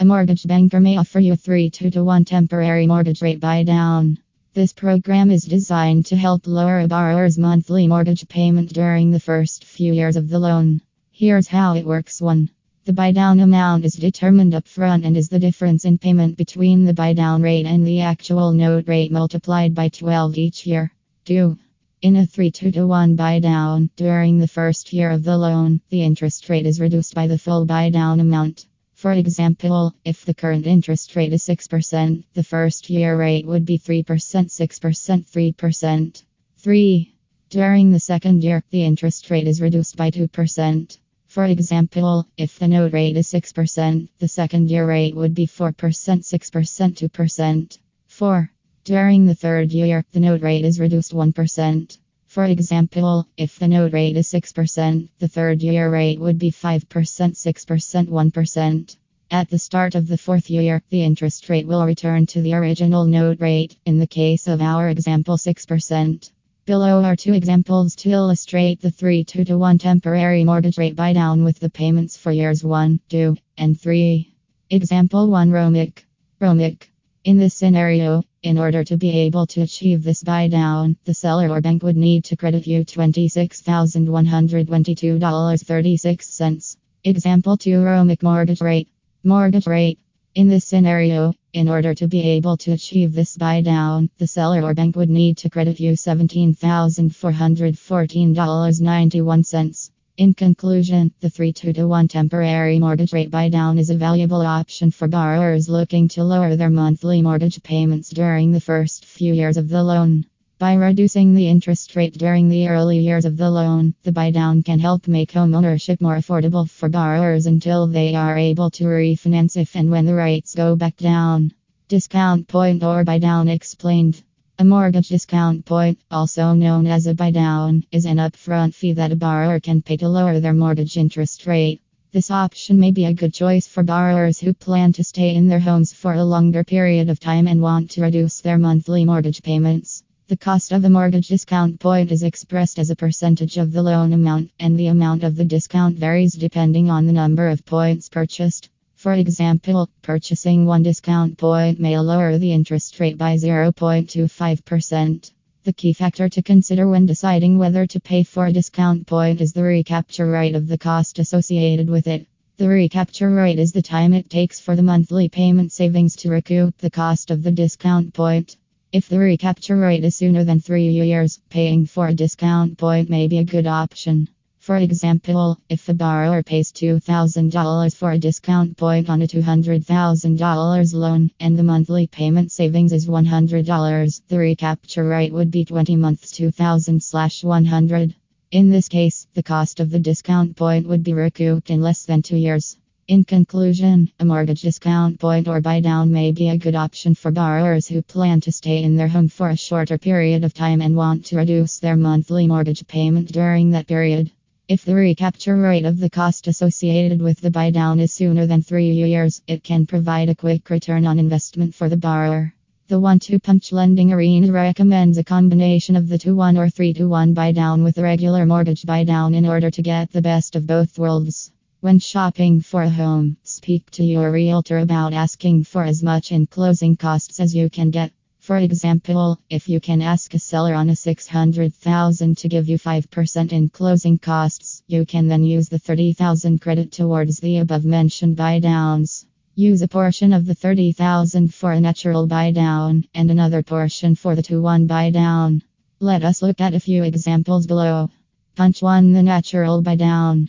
A mortgage banker may offer you a 3 2 to 1 temporary mortgage rate buy down. This program is designed to help lower a borrower's monthly mortgage payment during the first few years of the loan. Here's how it works 1. The buy down amount is determined upfront and is the difference in payment between the buy down rate and the actual note rate multiplied by 12 each year. 2. In a 3 2 to 1 buy down, during the first year of the loan, the interest rate is reduced by the full buy down amount. For example, if the current interest rate is 6%, the first year rate would be 3%, 6%, 3%. 3. During the second year, the interest rate is reduced by 2%. For example, if the note rate is 6%, the second year rate would be 4%, 6%, 2%. 4. During the third year, the note rate is reduced 1%. For example, if the note rate is 6%, the third year rate would be 5%, 6%, 1%. At the start of the fourth year, the interest rate will return to the original note rate, in the case of our example 6%. Below are two examples to illustrate the 3 2 to 1 temporary mortgage rate buy down with the payments for years 1, 2, and 3. Example 1 Romik. Romik. In this scenario, in order to be able to achieve this buy down, the seller or bank would need to credit you $26,122.36. Example 2 Romik mortgage rate. Mortgage rate. In this scenario, in order to be able to achieve this buy down, the seller or bank would need to credit you $17,414.91. In conclusion, the 3 2 to 1 temporary mortgage rate buy down is a valuable option for borrowers looking to lower their monthly mortgage payments during the first few years of the loan. By reducing the interest rate during the early years of the loan, the buy down can help make homeownership more affordable for borrowers until they are able to refinance if and when the rates go back down. Discount point or buy down explained. A mortgage discount point, also known as a buy down, is an upfront fee that a borrower can pay to lower their mortgage interest rate. This option may be a good choice for borrowers who plan to stay in their homes for a longer period of time and want to reduce their monthly mortgage payments. The cost of a mortgage discount point is expressed as a percentage of the loan amount, and the amount of the discount varies depending on the number of points purchased. For example, purchasing one discount point may lower the interest rate by 0.25%. The key factor to consider when deciding whether to pay for a discount point is the recapture rate of the cost associated with it. The recapture rate is the time it takes for the monthly payment savings to recoup the cost of the discount point. If the recapture rate is sooner than three years, paying for a discount point may be a good option. For example, if a borrower pays $2,000 for a discount point on a $200,000 loan and the monthly payment savings is $100, the recapture rate would be 20 months 2000 100. In this case, the cost of the discount point would be recouped in less than two years. In conclusion, a mortgage discount point or buy down may be a good option for borrowers who plan to stay in their home for a shorter period of time and want to reduce their monthly mortgage payment during that period. If the recapture rate of the cost associated with the buy down is sooner than three years, it can provide a quick return on investment for the borrower. The 1 2 Punch Lending Arena recommends a combination of the 2 1 or 3 2 1 buy down with a regular mortgage buy down in order to get the best of both worlds. When shopping for a home, speak to your realtor about asking for as much in closing costs as you can get. For example, if you can ask a seller on a 600,000 to give you 5% in closing costs, you can then use the 30,000 credit towards the above mentioned buy downs. Use a portion of the 30,000 for a natural buy down and another portion for the 2-1 buy down. Let us look at a few examples below. Punch 1 The natural buy down.